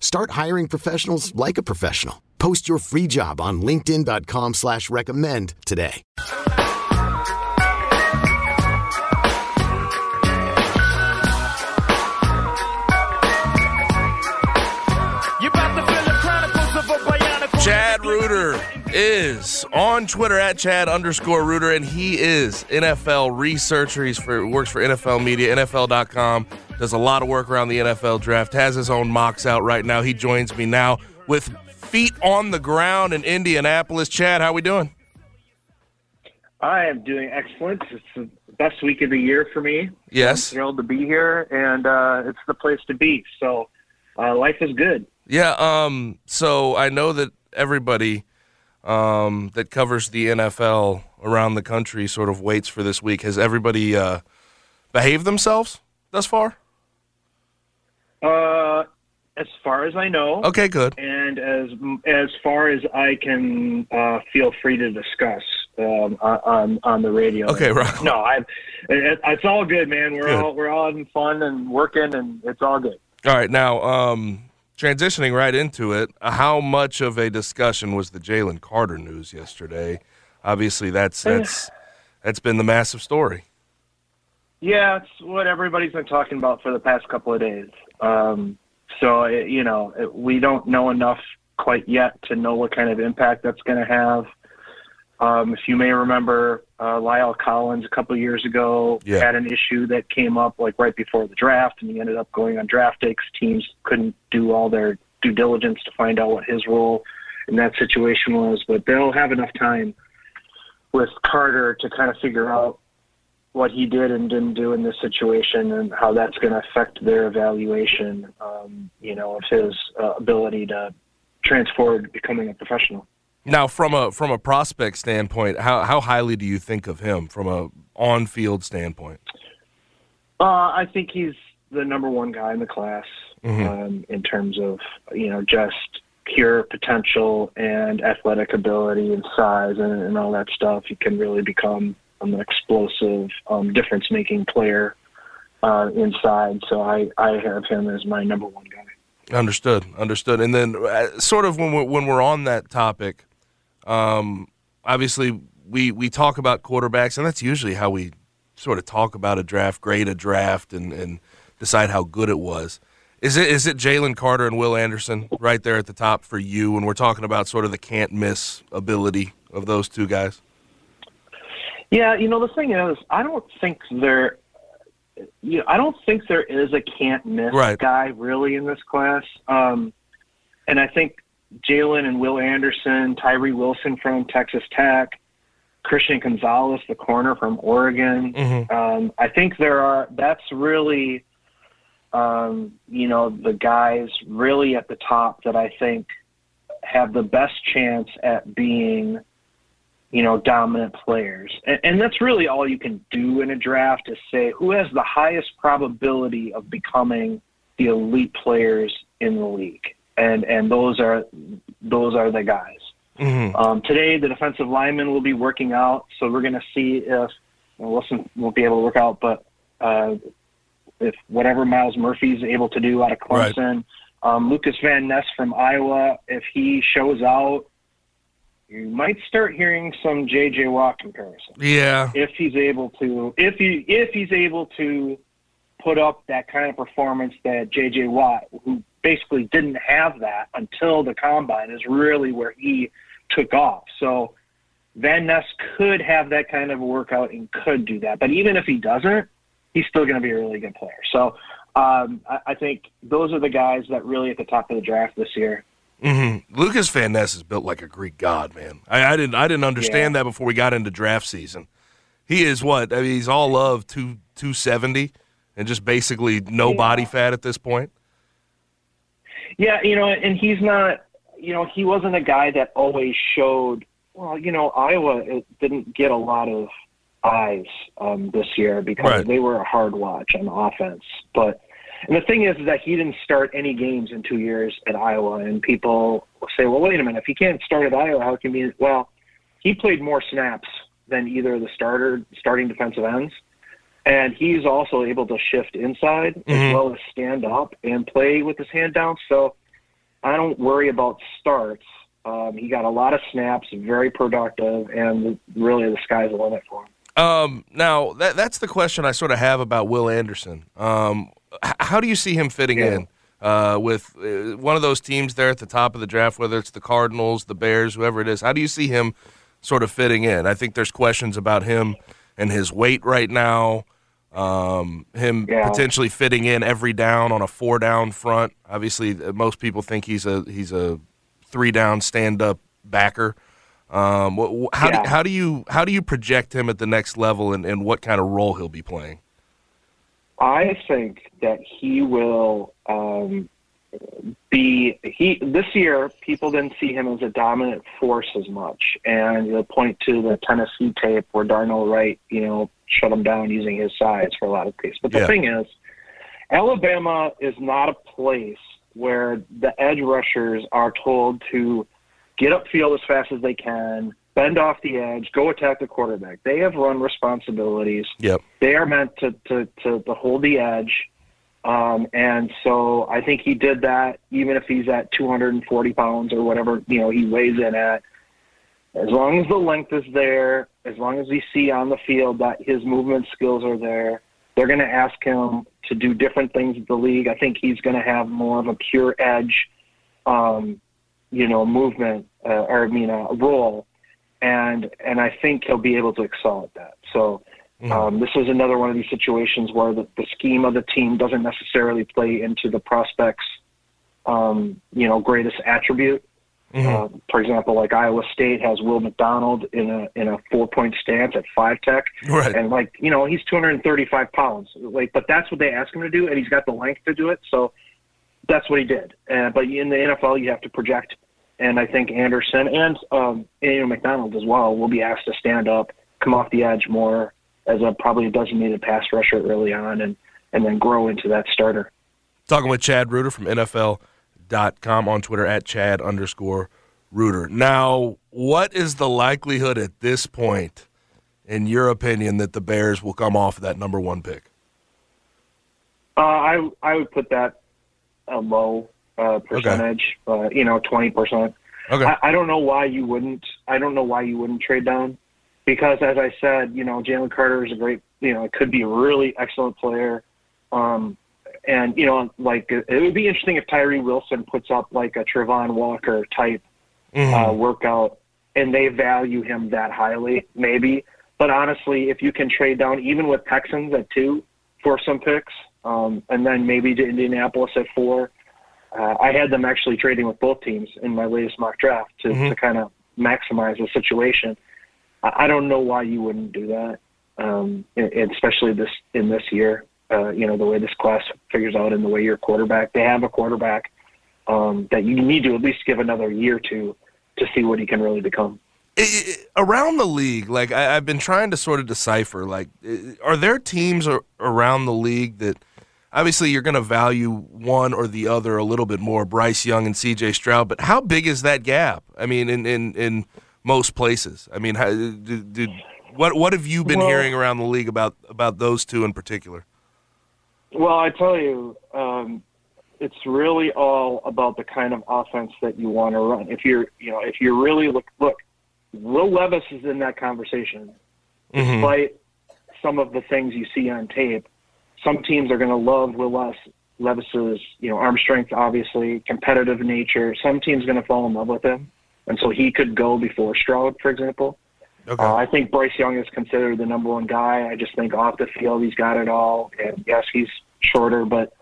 Start hiring professionals like a professional. Post your free job on linkedin.com slash recommend today. Chad Reuter is on Twitter at Chad underscore Reuter, and he is NFL researcher. He's for works for NFL Media, NFL.com, does a lot of work around the NFL draft, has his own mocks out right now. He joins me now with feet on the ground in Indianapolis. Chad, how we doing? I am doing excellent. It's the best week of the year for me. Yes. I'm thrilled to be here, and uh, it's the place to be. So uh, life is good. Yeah. Um. So I know that everybody um, that covers the NFL around the country sort of waits for this week. Has everybody uh, behaved themselves thus far? Uh, as far as I know. Okay, good. And as as far as I can uh, feel free to discuss um, on on the radio. Okay, right. No, I. It, it's all good, man. We're Good. all we're all having fun and working, and it's all good. All right, now um, transitioning right into it, how much of a discussion was the Jalen Carter news yesterday? Obviously, that's that's that's been the massive story. Yeah, it's what everybody's been talking about for the past couple of days. Um, so it, you know, it, we don't know enough quite yet to know what kind of impact that's going to have. Um, if you may remember, uh, Lyle Collins a couple of years ago Yeah. had an issue that came up like right before the draft, and he ended up going on draft day 'cause teams couldn't do all their due diligence to find out what his role in that situation was. But they'll have enough time with Carter to kind of figure out what he did and didn't do in this situation and how that's going to affect their evaluation, um, you know, of his uh, ability to transform to becoming a professional. Now, from a from a prospect standpoint, how how highly do you think of him from a on field standpoint? Uh, I think he's the number one guy in the class um, in terms of you know just pure potential and athletic ability and size and, and all that stuff. He can really become um, an explosive, um, difference-making player uh, inside. So I, I have him as my number one guy. Understood, understood. And then, uh, sort of when we're when we're on that topic, um, obviously we we talk about quarterbacks, and that's usually how we sort of talk about a draft, grade a draft, and and decide how good it was. Is it is it Jalen Carter and Will Anderson right there at the top for you when we're talking about sort of the can't miss ability of those two guys? Yeah, you know the thing is, I don't think there, you know, I don't think there is a can't miss Right. guy really in this class. Um, and I think Jalen and Will Anderson, Tyree Wilson from Texas Tech, Christian Gonzalez, the corner from Oregon. Mhm. Um, I think there are. That's really, um, you know, the guys really at the top that I think have the best chance at being you know, dominant players. And, and that's really all you can do in a draft is say who has the highest probability of becoming the elite players in the league. And and those are those are the guys. Mm-hmm. Um, today, the defensive linemen will be working out, so we're going to see if well, Wilson won't be able to work out, but uh, if whatever Myles Murphy's able to do out of Right. Clemson, um, Lukas Van Ness from Iowa, if he shows out, you might start hearing some J.J. Watt comparison Yeah, if he's able to if he if he's able to put up that kind of performance that J.J. Watt, who basically didn't have that until the combine, is really where he took off. So Van Ness could have that kind of workout and could do that. But even if he doesn't, he's still going to be a really good player. So um, I, I, think those are the guys that really at the top of the draft this year. Mm-hmm. Lukas Van Ness is built like a Greek god, man. I, I didn't I didn't understand yeah. that before we got into draft season. He is what? I mean, he's all of two two seventy and just basically no yeah. body fat at this point. Yeah, you know, and he's not. You know, he wasn't a guy that always showed. Well, you know, Iowa didn't get a lot of eyes um, this year because right. they were a hard watch on offense. But and the thing is, is that he didn't start any games in two years at Iowa, and people say, "Well, wait a minute. If he can't start at Iowa, how can he?" Well, he played more snaps than either of the starter starting defensive ends, and he's also able to shift inside mm-hmm. as well as stand up and play with his hand down. So I don't worry about starts. Um, he got a lot of snaps, very productive, and really the sky's the limit for him. Um, now that that's the question I sort of have about Will Anderson. Um, how do you see him fitting yeah. in uh, with uh, one of those teams there at the top of the draft, whether it's the Cardinals, the Bears, whoever it is? How do you see him sort of fitting in? I think there's questions about him and his weight right now. Um, him yeah. potentially fitting in every down on a four down front. Obviously, uh, most people think he's a he's a three down stand up backer. Um, how, yeah. do, how do you how do you project him at the next level and, and what kind of role he'll be playing? I think that he will um, be he this year. People didn't see him as a dominant force as much, and you'll point to the Tennessee tape where Darnell Wright, you know, shut him down using his size for a lot of cases. But the yeah. thing is, Alabama is not a place where the edge rushers are told to get upfield as fast as they can, bend off the edge, go attack the quarterback. They have run responsibilities. Yep. They are meant to to to, to hold the edge. Um, and so I think he did that, even if he's at 240 pounds or whatever you know he weighs in at. As long as the length is there, as long as we see on the field that his movement skills are there, they're going to ask him to do different things in the league. I think he's going to have more of a pure edge um, you know, movement uh, or I mean a role, and and I think he'll be able to excel at that. So. Mm-hmm. Um, this is another one of these situations where the, the scheme of the team doesn't necessarily play into the prospect's, um, you know, greatest attribute. Mm-hmm. Uh, for example, like Iowa State has Will McDonald in a in a four point stance at five tech, right. and like you know he's 235 pounds. Like, but that's what they ask him to do, and he's got the length to do it. So that's what he did. Uh, but in the NFL, you have to project, and I think Anderson and um, Daniel McDonald as well will be asked to stand up, come off the edge more as a probably a designated pass rusher early on, and and then grow into that starter. Talking with Chad Reuter from NFL.com on Twitter at Chad underscore Reuter. Now, what is the likelihood at this point, in your opinion, that the Bears will come off that number one pick? Uh, I I would put that a low uh, percentage, okay. uh, you know, twenty percent. Okay. I, I don't know why you wouldn't. I don't know why you wouldn't trade down, because as I said, you know, Jalen Carter is a great, you know, it could be a really excellent player. Um, and you know, like it, would be interesting if Tyree Wilson puts up like a Travon Walker type mm-hmm. uh, workout, and they value him that highly, maybe. But honestly, if you can trade down, even with Texans at two for some picks, um, and then maybe to Indianapolis at four. Uh, I had them actually trading with both teams in my latest mock draft to, mm-hmm. to kind of maximize the situation. I, I don't know why you wouldn't do that, um, especially this in this year. Uh, you know the way this class figures out and the way your quarterback. They have a quarterback um, that you need to at least give another year to to see what he can really become around the league, like I, have been trying to sort of decipher, like, are there teams around the league that obviously you're going to value one or the other a little bit more, Bryce Young and C.J. Stroud, but how big is that gap? I mean, in in, in most places. I mean, how, did, did, what what have you been well, hearing around the league about about those two in particular? Well, I tell you, um, it's really all about the kind of offense that you want to run. If you're, you know, if you're really look look Will Levis is in that conversation, mm-hmm. despite some of the things you see on tape. Some teams are going to love Will Levis, Levis's, you know, arm strength, obviously, competitive nature. Some teams going to fall in love with him, and so he could go before Stroud, for example. Okay. Uh, I think Bryce Young is considered the number one guy. I just think off the field he's got it all. And yes, he's shorter, but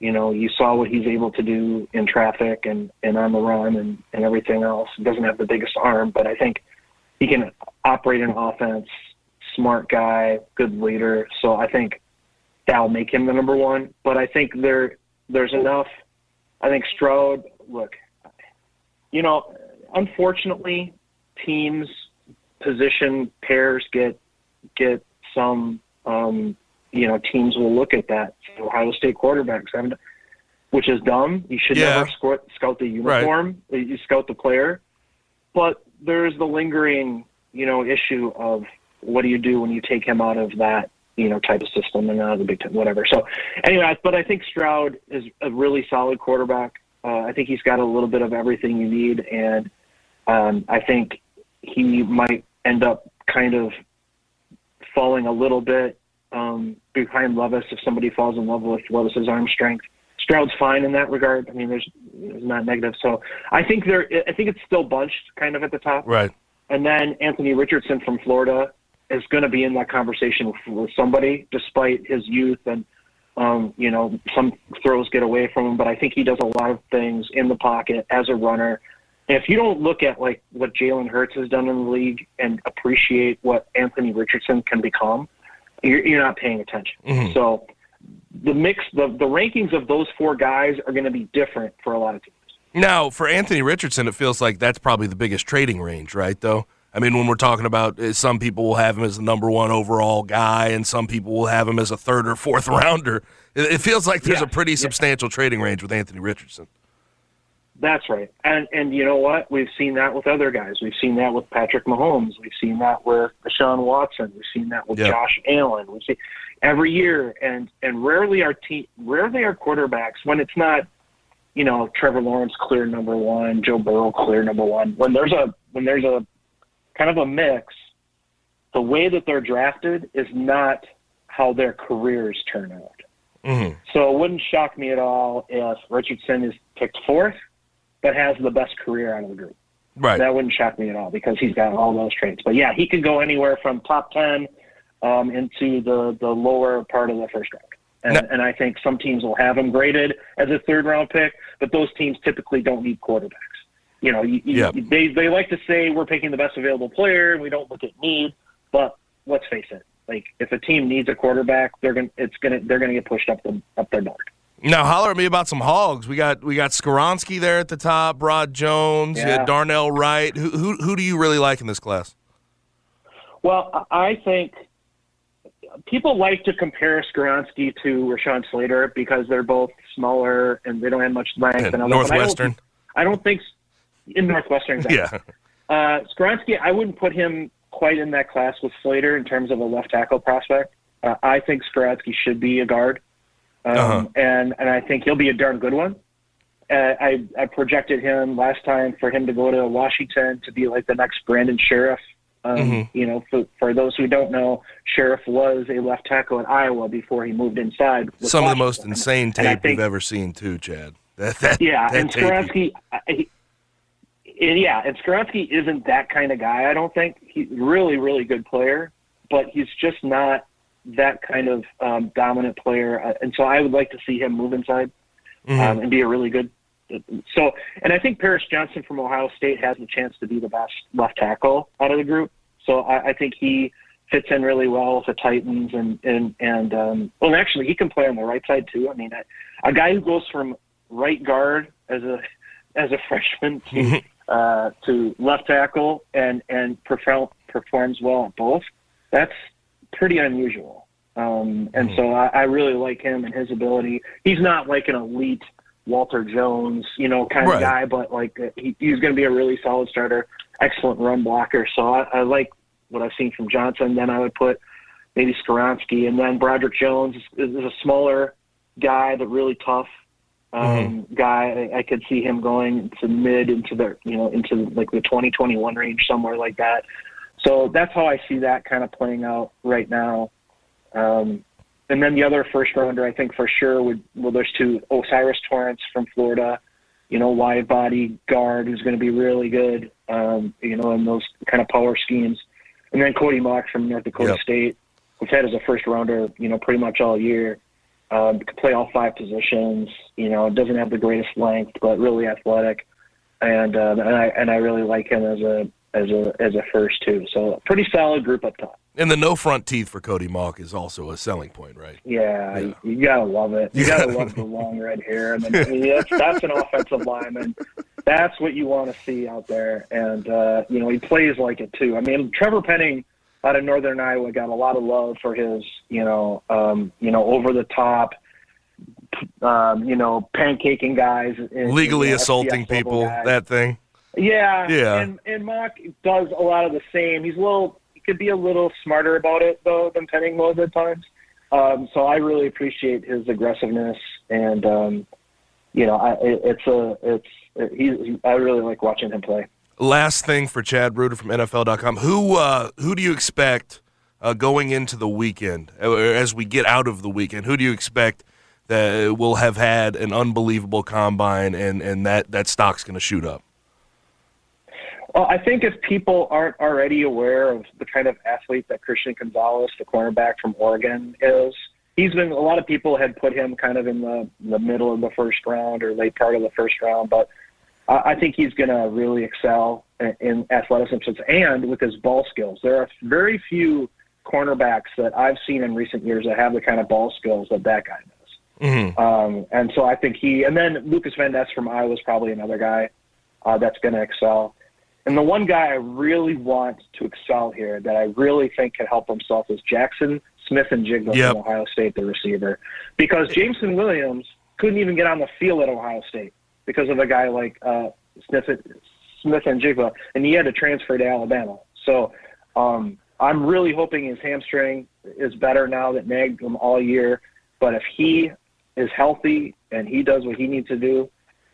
you know you saw what he's able to do in traffic and and on the run and and everything else. He doesn't have the biggest arm, but I think he can operate an offense. Smart guy, good leader. So I think that'll make him the number one. But I think there there's enough. I think Stroud. Look, you know, unfortunately, teams position pairs get get some. Um, you know, teams will look at that. So Ohio State quarterbacks haven't, which is dumb. You should Yeah. never scout, scout the uniform. You scout the player. But there's the lingering, you know, issue of what do you do when you take him out of that, you know, type of system and the Big Ten, whatever. So, anyway, but I think Stroud is a really solid quarterback. Uh, I think he's got a little bit of everything you need, and um, I think he might end up kind of falling a little bit um, behind Levis if somebody falls in love with Levis's arm strength. Stroud's fine in that regard. I mean, there's it's not negative. So I think there, I think it's still bunched kind of at the top. Right. And then Anthony Richardson from Florida is going to be in that conversation with, with somebody, despite his youth and um, you know some throws get away from him. But I think he does a lot of things in the pocket as a runner. And if you don't look at like what Jalen Hurts has done in the league and appreciate what Anthony Richardson can become, you're, you're not paying attention. So the mix, the the rankings of those four guys are going to be different for a lot of teams. Now, for Anthony Richardson, it feels like that's probably the biggest trading range, right? Though, I mean, when we're talking about uh, some people will have him as the number one overall guy, and some people will have him as a third or fourth rounder. It, it feels like there's Yeah. a pretty substantial trading range with Anthony Richardson. That's right. And and you know what? We've seen that with other guys. We've seen that with Patrick Mahomes. We've seen that with Deshaun Watson. We've seen that with Yeah. Josh Allen. We see every year and and rarely our team rarely our quarterbacks when it's not you know Trevor Lawrence clear number 1, Joe Burrow clear number 1. When there's a when there's a kind of a mix, the way that they're drafted is not how their careers turn out. Mhm. So it wouldn't shock me at all if Richardson is picked fourth, but has the best career out of the group. Right. That wouldn't shock me at all because he's got all those traits. But yeah, he could go anywhere from top ten um, into the the lower part of the first round. And, No. and I think some teams will have him graded as a third round pick, but those teams typically don't need quarterbacks. You know, you, you, they they like to say we're picking the best available player and we don't look at need, but let's face it, like if a team needs a quarterback, they're gonna it's gonna they're gonna get pushed up the up their board. Now, holler at me about some hogs. We got we got Skoronski there at the top, Rod Jones, Yeah. Darnell Wright. Who, who who do you really like in this class? Well, I think people like to compare Skoronski to Rashawn Slater because they're both smaller and they don't have much length. And and all that, but I don't- Northwestern. I don't think in Northwestern. Exactly. Yeah. Uh, Skoronski, I wouldn't put him quite in that class with Slater in terms of a left tackle prospect. Uh, I think Skoronski should be a guard, um, Uh-huh. and and I think he'll be a darn good one. Uh, I I projected him last time for him to go to Washington to be like the next Brandon Scherff. Um, Mhm. You know, for, for those who don't know, Scherff was a left tackle at Iowa before he moved inside. Some of the most insane tape think- you've ever seen, too, Chad. That, that, Yeah, that and tape- Skoronski, I- he- and yeah, and Skoronski isn't that kind of guy. I don't think he's really, really good player, but he's just not that kind of um, dominant player. Uh, and so I would like to see him move inside Mhm. um, and be a really good. So, and I think Paris Johnson from Ohio State has the chance to be the best left tackle out of the group. So I, I think he fits in really well with the Titans, and and and um, well, actually, he can play on the right side too. I mean, a, a guy who goes from right guard as a as a freshman to uh, to left tackle and and perform, performs well at both. That's pretty unusual. Um, and so I, I really like him and his ability. He's not like an elite Walter Jones, you know, kind Right. of guy, but like uh, he, he's going to be a really solid starter, excellent run blocker. So I, I like what I've seen from Johnson. Then I would put maybe Skoronski, and then Broderick Jones is, is a smaller guy, but really tough um, guy. I, I could see him going to mid into the you know into like the 2021 range somewhere like that. So that's how I see that kind of playing out right now. Um, and then the other first rounder, I think for sure would well, there's two O'Cyrus Torrence from Florida, you know, wide body guard who's going to be really good, um, you know, in those kind of power schemes. and then Cody Mauch from North Dakota Yep. State, who's had as a first rounder, you know, pretty much all year. Um, can play all five positions. You know, doesn't have the greatest length, but really athletic, and uh, and I and I really like him as a as a as a first too. So pretty solid group up top. And the no front teeth for Cody Mauch is also a selling point, right? Yeah, Yeah. You, gotta love it. You gotta love the long red hair, and then, I mean, that's that's an offensive lineman. That's what you want to see out there, and uh, you know he plays like it too. I mean, Trevor Penning out of Northern Iowa got a lot of love for his, you know, um, you know, over the top, um, you know, pancaking guys, and, Legally you know, assaulting people, guys. that thing. Yeah, Yeah. And and Mauch does a lot of the same. He's a little, he could be a little smarter about it though than Penning was at times. Um, so I really appreciate his aggressiveness, and um, you know, I, it, it's a, it's it, he, I really like watching him play. Last thing for Chad Reuter from NFL.com. Who uh, who do you expect uh, going into the weekend, as we get out of the weekend? Who do you expect that will have had an unbelievable combine and, and that, that stock's going to shoot up? Well, I think if people aren't already aware of the kind of athlete that Christian Gonzalez, the cornerback from Oregon, is, he's been a lot of people had put him kind of in the the middle of the first round or late part of the first round, but I, think he's going to really excel in, athleticism and with his ball skills. There are very few cornerbacks that I've seen in recent years that have the kind of ball skills that that guy does. Um, and so I think he, and then Lukas Van Ness from Iowa is probably another guy uh, that's going to excel. And the one guy I really want to excel here that I really think can help himself is Jackson Smith and Jigba Yep. from Ohio State, the receiver. Because Jameson Williams couldn't even get on the field at Ohio State because of a guy like uh, Smith, Smith-Njigba, and he had to transfer to Alabama. So um, I'm really hoping his hamstring is better now that nagged him all year. But if he is healthy and he does what he needs to do,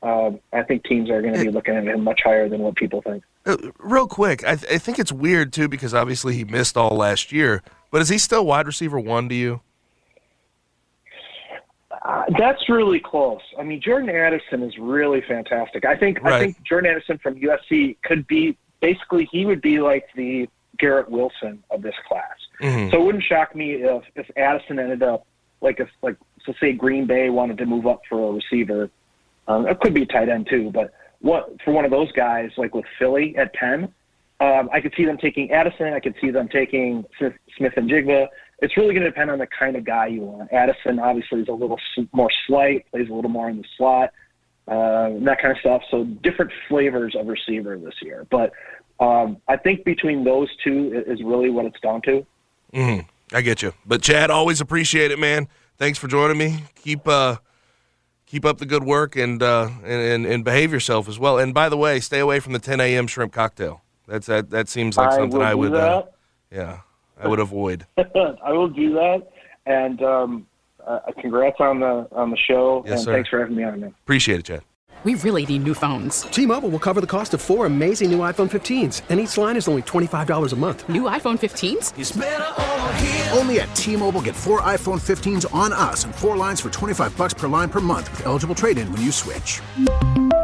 um, I think teams are going to be looking at him much higher than what people think. Uh, real quick, I, th- I think it's weird too because obviously he missed all last year. But is he still wide receiver one to you? Uh, that's really close. I mean, Jordan Addison is really fantastic. I think I think Jordan Addison from USC could be basically he would be like the Garrett Wilson of this class. Mhm. So it wouldn't shock me if if Addison ended up like if like so say Green Bay wanted to move up for a receiver. Um, it could be a tight end too, but what for one of those guys like with Philly at ten, um, I could see them taking Addison. I could see them taking Smith, Smith-Njigba. It's really going to depend on the kind of guy you want. Addison obviously is a little more slight, plays a little more in the slot, uh, that kind of stuff. So different flavors of receiver this year. But um, I think between those two is really what it's down to. hmm I get you. But Chad, always appreciate it, man. Thanks for joining me. Keep uh, keep up the good work and, uh, and and and behave yourself as well. And by the way, stay away from the 10 a.m. shrimp cocktail. That's that. That seems like I something I would. Uh, yeah, I would avoid. I will do that. And um, uh, congrats on the on the show. Yes, and sir. thanks for having me on, man. Appreciate it, Chad. We really need new phones. T-Mobile will cover the cost of four amazing new iPhone 15s, and each line is only $25 a month. New iPhone 15s? Only at T-Mobile, get four iPhone 15s on us and four lines for 25 bucks per line per month with eligible trade-in when you switch.